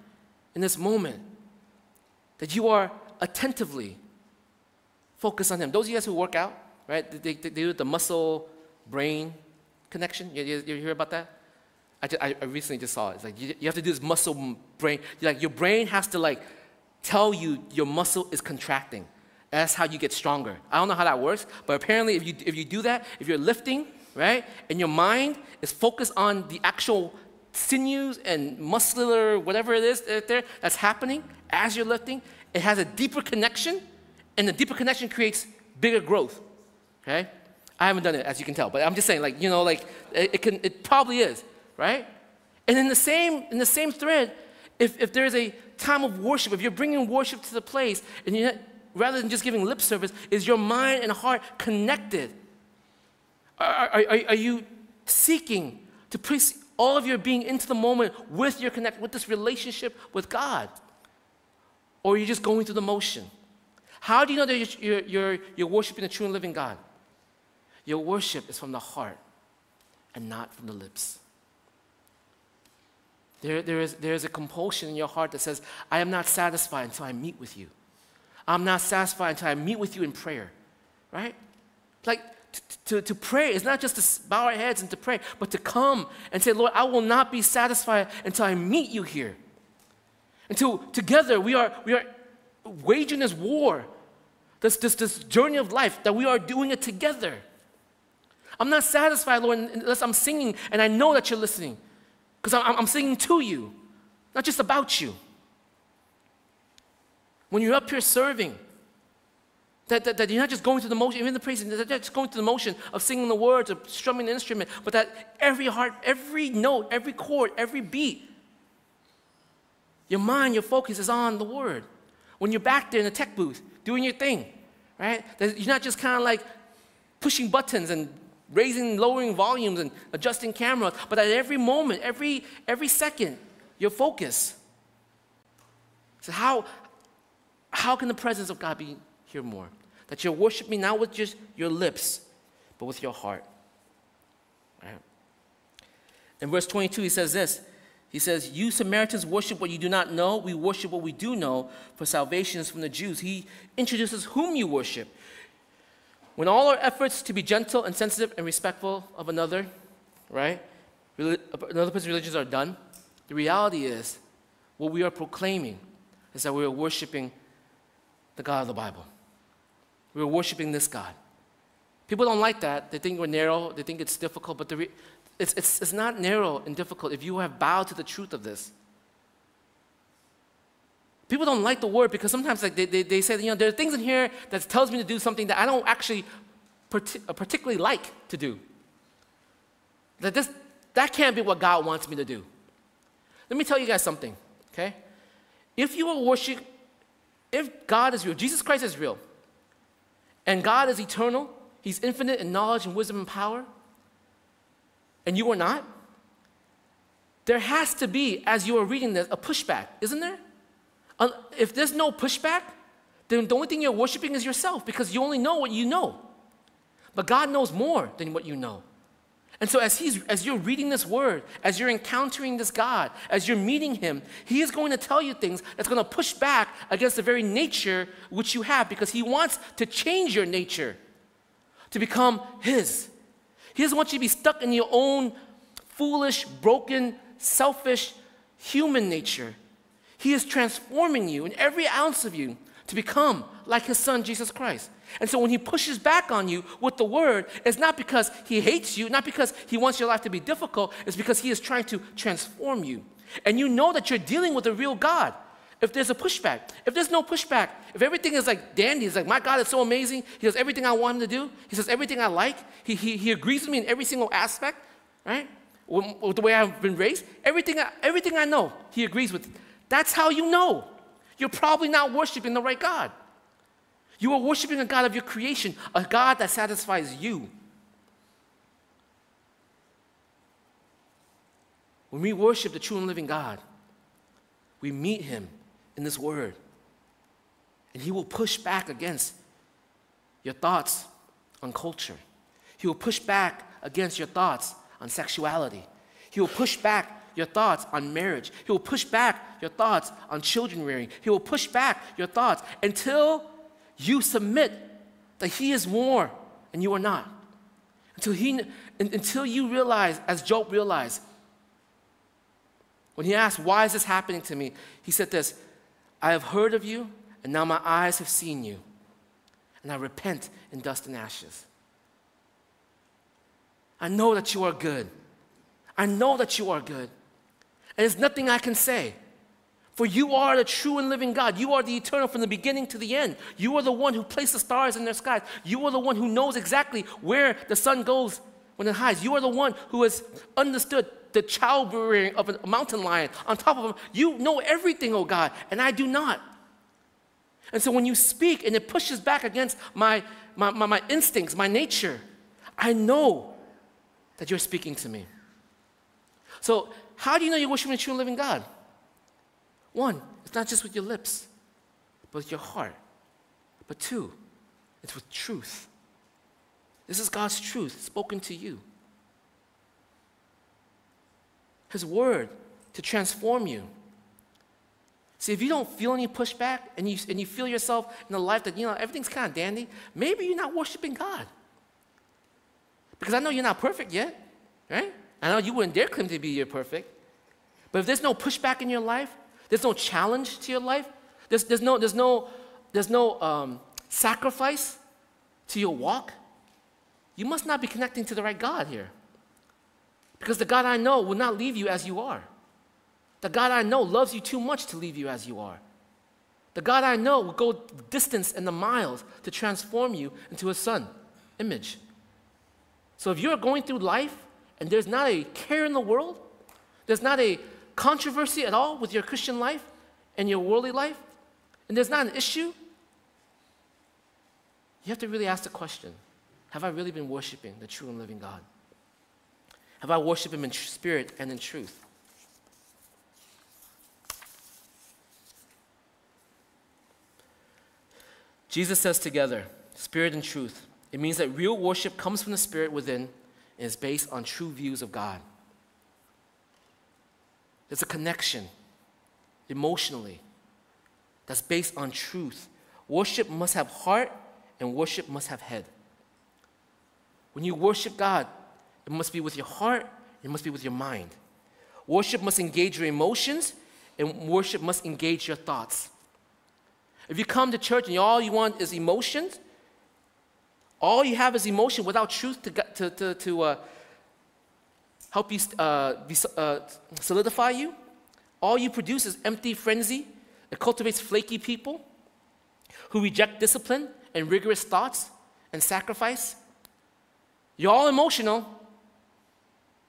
in this moment, that you are attentively Focus on Him. Those of you guys who work out, right? They, they, they do the muscle brain connection. You, you, you hear about that? I, just, I, recently just saw it. It's like you, you have to do this muscle brain. Like your brain has to like tell you your muscle is contracting. That's how you get stronger. I don't know how that works, but apparently if you, if you do that, if you're lifting, right, and your mind is focused on the actual sinews and muscular, whatever it is there that's happening as you're lifting, it has a deeper connection, and the deeper connection creates bigger growth. Okay? I haven't done it, as you can tell, but I'm just saying, like, you know, like, it, it can, it probably is, right? And in the same, in the same thread, if, if there's a time of worship, if you're bringing worship to the place, and you're not, rather than just giving lip service, is your mind and heart connected? Are, are, are, you seeking to place all of your being into the moment with your connect, with this relationship with God? Or are you just going through the motion? How do you know that you're, you're, you're worshiping the true and living God? Your worship is from the heart and not from the lips. There, there, is, there is a compulsion in your heart that says, I am not satisfied until I meet with you. I'm not satisfied until I meet with you in prayer, right? Like to, to, pray is not just to bow our heads and to pray, but to come and say, Lord, I will not be satisfied until I meet you here. Until together we are, we are waging this war, this, this, this journey of life, that we are doing it together. I'm not satisfied, Lord, unless I'm singing and I know that you're listening. Because I'm, I'm singing to you, not just about you. When you're up here serving, that, that, that, you're not just going through the motion, even the praise, that you're just going through the motion of singing the words, of strumming the instrument, but that every heart, every note, every chord, every beat, your mind, your focus is on the word when you're back there in the tech booth doing your thing, right? You're not just kind of like pushing buttons and raising, lowering volumes and adjusting cameras, but at every moment, every, every second, your focus. So how, how can the presence of God be here more? That you're worshiping not with just your lips, but with your heart. Right? In verse 22, he says this he says, You Samaritans worship what you do not know. We worship what we do know, for salvation is from the Jews. He introduces whom you worship. When all our efforts to be gentle and sensitive and respectful of another, right, another person's religions are done, the reality is what we are proclaiming is that we are worshiping the God of the Bible. We are worshiping this God. People don't like that. They think we're narrow, they think it's difficult, but the, re- it's, it's, it's not narrow and difficult if you have bowed to the truth of this. People don't like the word because sometimes like they, they, they say, you know, there are things in here that tells me to do something that I don't actually uh, particularly like to do. That, this, that can't be what God wants me to do. Let me tell you guys something, okay? If you are worship, if God is real, Jesus Christ is real, and God is eternal, He's infinite in knowledge and wisdom and power, and you are not, there has to be, as you are reading this, a pushback, isn't there? If there's no pushback, then the only thing you're worshiping is yourself because you only know what you know. But God knows more than what you know. And so, as, he's, as you're reading this word, as you're encountering this God, as you're meeting him, he is going to tell you things that's going to push back against the very nature which you have because he wants to change your nature to become his. He doesn't want you to be stuck in your own foolish, broken, selfish human nature. He is transforming you in every ounce of you to become like his son, Jesus Christ. And so when he pushes back on you with the word, it's not because he hates you, not because he wants your life to be difficult, it's because he is trying to transform you. And you know that you're dealing with a real God. If there's a pushback, if there's no pushback, if everything is like dandy, it's like, my God is so amazing. He does everything I want him to do. He says everything I like. He, he, he agrees with me in every single aspect, right? With, with the way I've been raised. Everything I, everything I know, he agrees with. That's how you know. You're probably not worshiping the right God. You are worshiping a God of your creation, a God that satisfies you. When we worship the true and living God, we meet him in this word. And he will push back against your thoughts on culture. He will push back against your thoughts on sexuality. He will push back your thoughts on marriage. He will push back your thoughts on children rearing. He will push back your thoughts until you submit that He is more and you are not. Until, he, until you realize, as Job realized, when he asked, Why is this happening to me? He said this I have heard of you, and now my eyes have seen you, and I repent in dust and ashes. I know that you are good. I know that you are good. And there's nothing I can say. For you are the true and living God. You are the eternal from the beginning to the end. You are the one who placed the stars in their skies. You are the one who knows exactly where the sun goes when it hides. You are the one who has understood the childbearing of a mountain lion on top of him. You know everything, oh God, and I do not. And so when you speak and it pushes back against my, my, my, my instincts, my nature, I know that you're speaking to me. So, how do you know you're worshiping a true and living God? One, it's not just with your lips, but with your heart. But two, it's with truth. This is God's truth spoken to you. His word to transform you. See, if you don't feel any pushback and you, and you feel yourself in a life that, you know, everything's kind of dandy, maybe you're not worshiping God. Because I know you're not perfect yet, right? I know you wouldn't dare claim to be you're perfect. But if there's no pushback in your life, there's no challenge to your life, there's, there's no, there's no, there's no um, sacrifice to your walk, you must not be connecting to the right God here. Because the God I know will not leave you as you are. The God I know loves you too much to leave you as you are. The God I know will go distance and the miles to transform you into his son image. So if you're going through life and there's not a care in the world, there's not a controversy at all with your Christian life and your worldly life, and there's not an issue, you have to really ask the question Have I really been worshiping the true and living God? Have I worshiped Him in spirit and in truth? Jesus says together, spirit and truth. It means that real worship comes from the spirit within and is based on true views of God. There's a connection emotionally that's based on truth. Worship must have heart and worship must have head. When you worship God, it must be with your heart, it must be with your mind. Worship must engage your emotions, and worship must engage your thoughts. If you come to church and all you want is emotions, all you have is emotion without truth to, to, to, to uh, help you uh, be, uh, solidify you, all you produce is empty frenzy. It cultivates flaky people who reject discipline and rigorous thoughts and sacrifice. You're all emotional,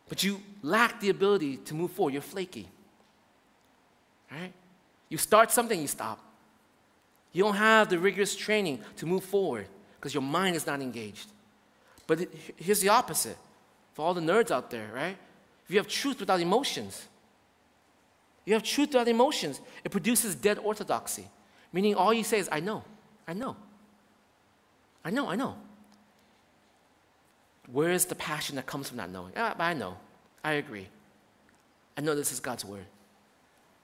but you lack the ability to move forward. You're flaky. Right? You start something, you stop. You don't have the rigorous training to move forward because your mind is not engaged. But it, here's the opposite for all the nerds out there, right? If you have truth without emotions, you have truth without emotions, it produces dead orthodoxy, meaning all you say is, I know, I know, I know, I know. Where is the passion that comes from that knowing? Ah, I know, I agree. I know this is God's word.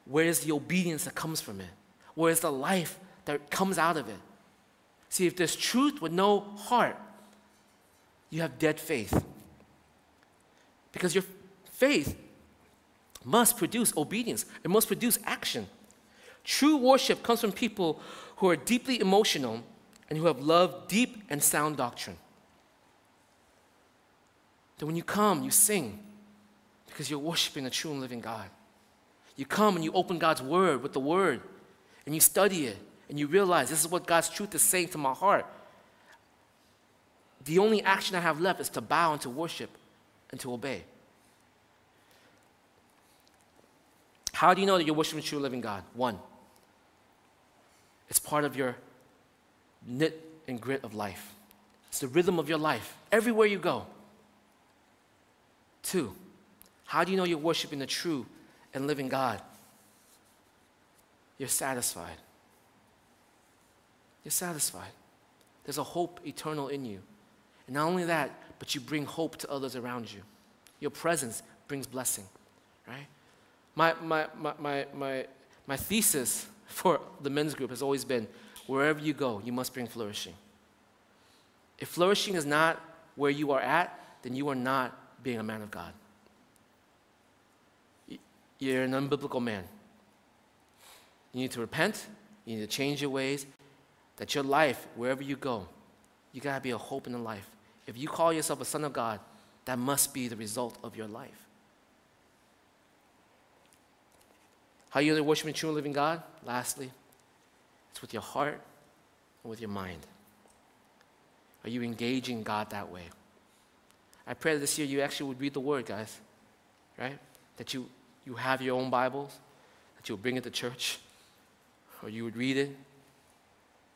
Where is the obedience that comes from it? Where is the life that comes out of it. See, if there's truth with no heart, you have dead faith. Because your faith must produce obedience, it must produce action. True worship comes from people who are deeply emotional and who have loved deep and sound doctrine. That when you come, you sing because you're worshiping a true and living God. You come and you open God's word with the word and you study it and you realize this is what God's truth is saying to my heart, the only action I have left is to bow and to worship and to obey. How do you know that you're worshiping a true living God? One, it's part of your knit and grit of life. It's the rhythm of your life, everywhere you go. Two, how do you know you're worshiping the true and living God? You're satisfied. You're satisfied. There's a hope eternal in you. And not only that, but you bring hope to others around you. Your presence brings blessing, right? My, my, my, my, my, my thesis *laughs* for the men's group has always been wherever you go, you must bring flourishing. If flourishing is not where you are at, then you are not being a man of God. You're an unbiblical man. You need to repent, you need to change your ways, that your life, wherever you go, you got to be a hope in the life. If you call yourself a son of God, that must be the result of your life. How you worship the true and living God? Lastly, it's with your heart and with your mind. Are you engaging God that way? I pray that this year you actually would read the Word, guys, right? That you, you have your own Bibles, that you would bring it to church, or you would read it,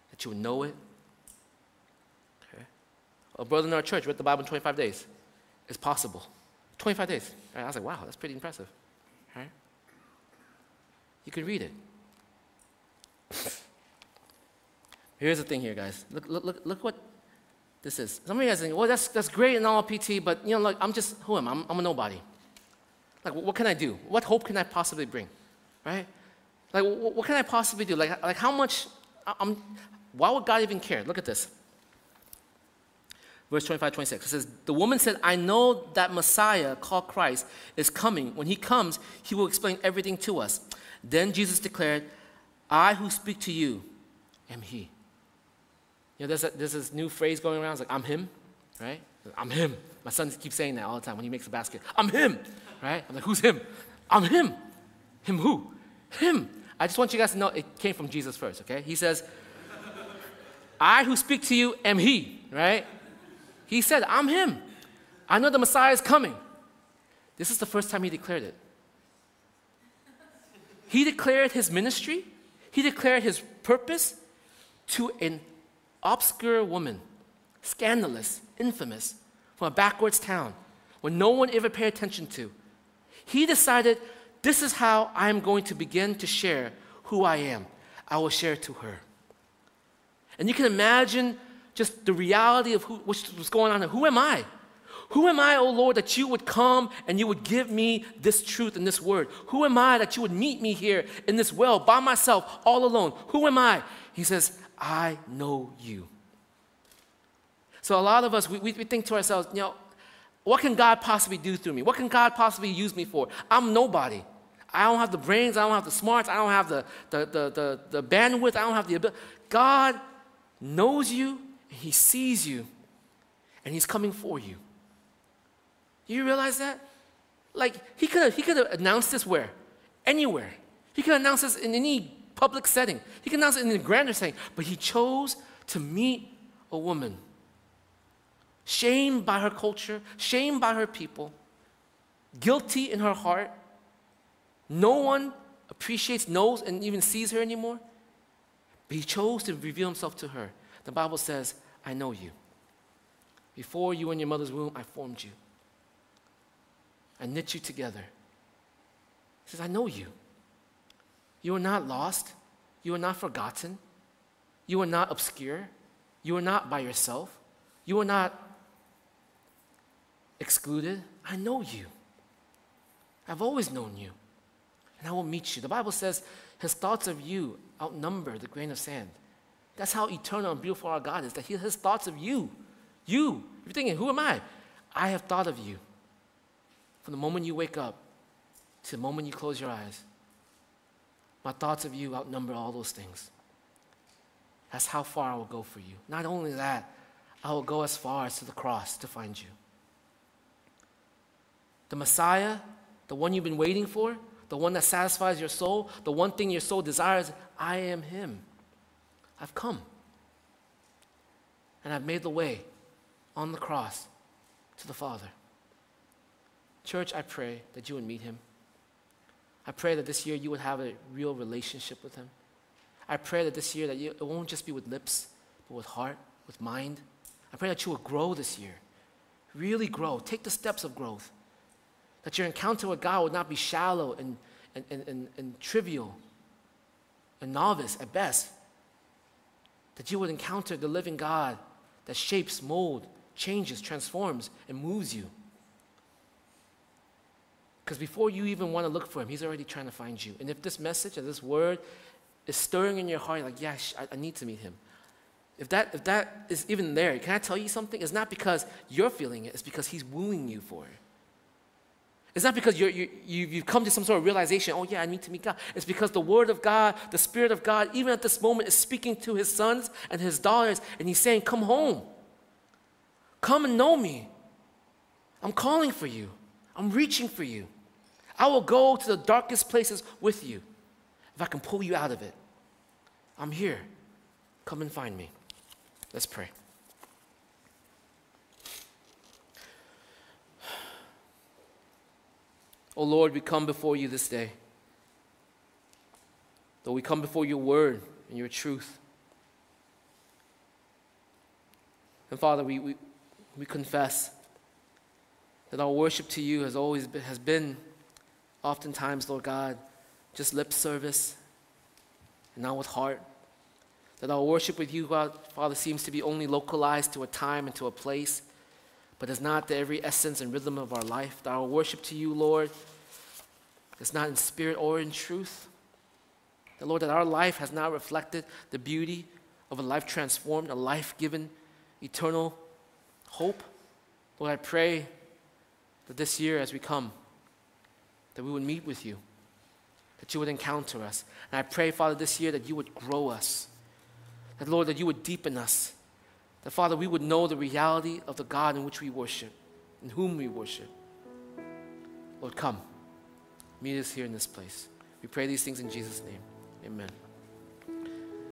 that you would know it. Okay? A brother in our church read the Bible in 25 days. It's possible. 25 days. Right? I was like, wow, that's pretty impressive. Right? You can read it. *laughs* Here's the thing here, guys. Look, look, look, look what this is. Some of you guys think, well, that's, that's great and all PT, but, you know, like, I'm just, who am I? I'm, I'm a nobody. Like, what can I do? What hope can I possibly bring? Right? Like, what, can I possibly do? Like, like how much, I'm, why would God even care? Look at this. Verse 25, 26. It says, The woman said, I know that Messiah, called Christ, is coming. When he comes, he will explain everything to us. Then Jesus declared, I who speak to you am he. You know, there's, a, there's this new phrase going around. It's like, I'm him, right? I'm him. My son keeps saying that all the time when he makes a basket. I'm him, right? I'm like, who's him? I'm him. Him who? Him. I just want you guys to know it came from Jesus first, okay? He says, I who speak to you am he, right? He said, I'm him. I know the Messiah is coming. This is the first time he declared it. He declared his ministry, he declared his purpose to an obscure woman, scandalous, infamous, from a backwards town where no one ever paid attention to. He decided, this is how I am going to begin to share who I am. I will share to her. And you can imagine just the reality of who, what was going on. Who am I? Who am I, O oh Lord, that you would come and you would give me this truth and this word? Who am I that you would meet me here in this well by myself, all alone? Who am I? He says, I know you. So a lot of us, we, we think to ourselves, you know, what can God possibly do through me? What can God possibly use me for? I'm nobody. I don't have the brains, I don't have the smarts, I don't have the, the, the, the, the bandwidth, I don't have the ability. God knows you, He sees you, and He's coming for you. You realize that? Like, He could have he could have announced this where? Anywhere. He could announce this in any public setting. He could announce it in a grander setting, but He chose to meet a woman shamed by her culture, shamed by her people, guilty in her heart. No one appreciates, knows, and even sees her anymore. But he chose to reveal himself to her. The Bible says, I know you. Before you were in your mother's womb, I formed you. I knit you together. He says, I know you. You are not lost. You are not forgotten. You are not obscure. You are not by yourself. You are not excluded. I know you. I've always known you. And I will meet you. The Bible says his thoughts of you outnumber the grain of sand. That's how eternal and beautiful our God is, that he, his thoughts of you, you, you're thinking, who am I? I have thought of you. From the moment you wake up to the moment you close your eyes, my thoughts of you outnumber all those things. That's how far I will go for you. Not only that, I will go as far as to the cross to find you the Messiah, the one you've been waiting for, the one that satisfies your soul, the one thing your soul desires, I am Him. I've come. And I've made the way on the cross to the Father. Church, I pray that you would meet Him. I pray that this year you would have a real relationship with Him. I pray that this year that you, it won't just be with lips, but with heart, with mind. I pray that you will grow this year. Really grow. Take the steps of growth. That your encounter with God would not be shallow and, and, and, and, and trivial and novice at best. That you would encounter the living God that shapes, molds, changes, transforms, and moves you. Because before you even want to look for him, he's already trying to find you. And if this message or this word is stirring in your heart, like, yeah, I, I need to meet him. If that, if that is even there, can I tell you something? It's not because you're feeling it, it's because he's wooing you for it. It's not because you're, you, you, you've come to some sort of realization, oh, yeah, I need to meet God. It's because the Word of God, the Spirit of God, even at this moment, is speaking to His sons and His daughters, and He's saying, Come home. Come and know me. I'm calling for you, I'm reaching for you. I will go to the darkest places with you. if I can pull you out of it, I'm here. Come and find me. Let's pray. *sighs* Oh Lord, we come before you this day. Though we come before your word and your truth. And Father, we, we, we confess that our worship to you has always been, has been oftentimes, Lord God, just lip service and not with heart. That our worship with you, God, Father, seems to be only localized to a time and to a place, but is not the every essence and rhythm of our life. That our worship to you, Lord, is not in spirit or in truth. That, Lord, that our life has not reflected the beauty of a life transformed, a life given eternal hope. Lord, I pray that this year as we come, that we would meet with you, that you would encounter us. And I pray, Father, this year that you would grow us, that, Lord, that you would deepen us, that, Father, we would know the reality of the God in which we worship, in whom we worship. Lord, come. Meet us here in this place. We pray these things in Jesus' name. Amen.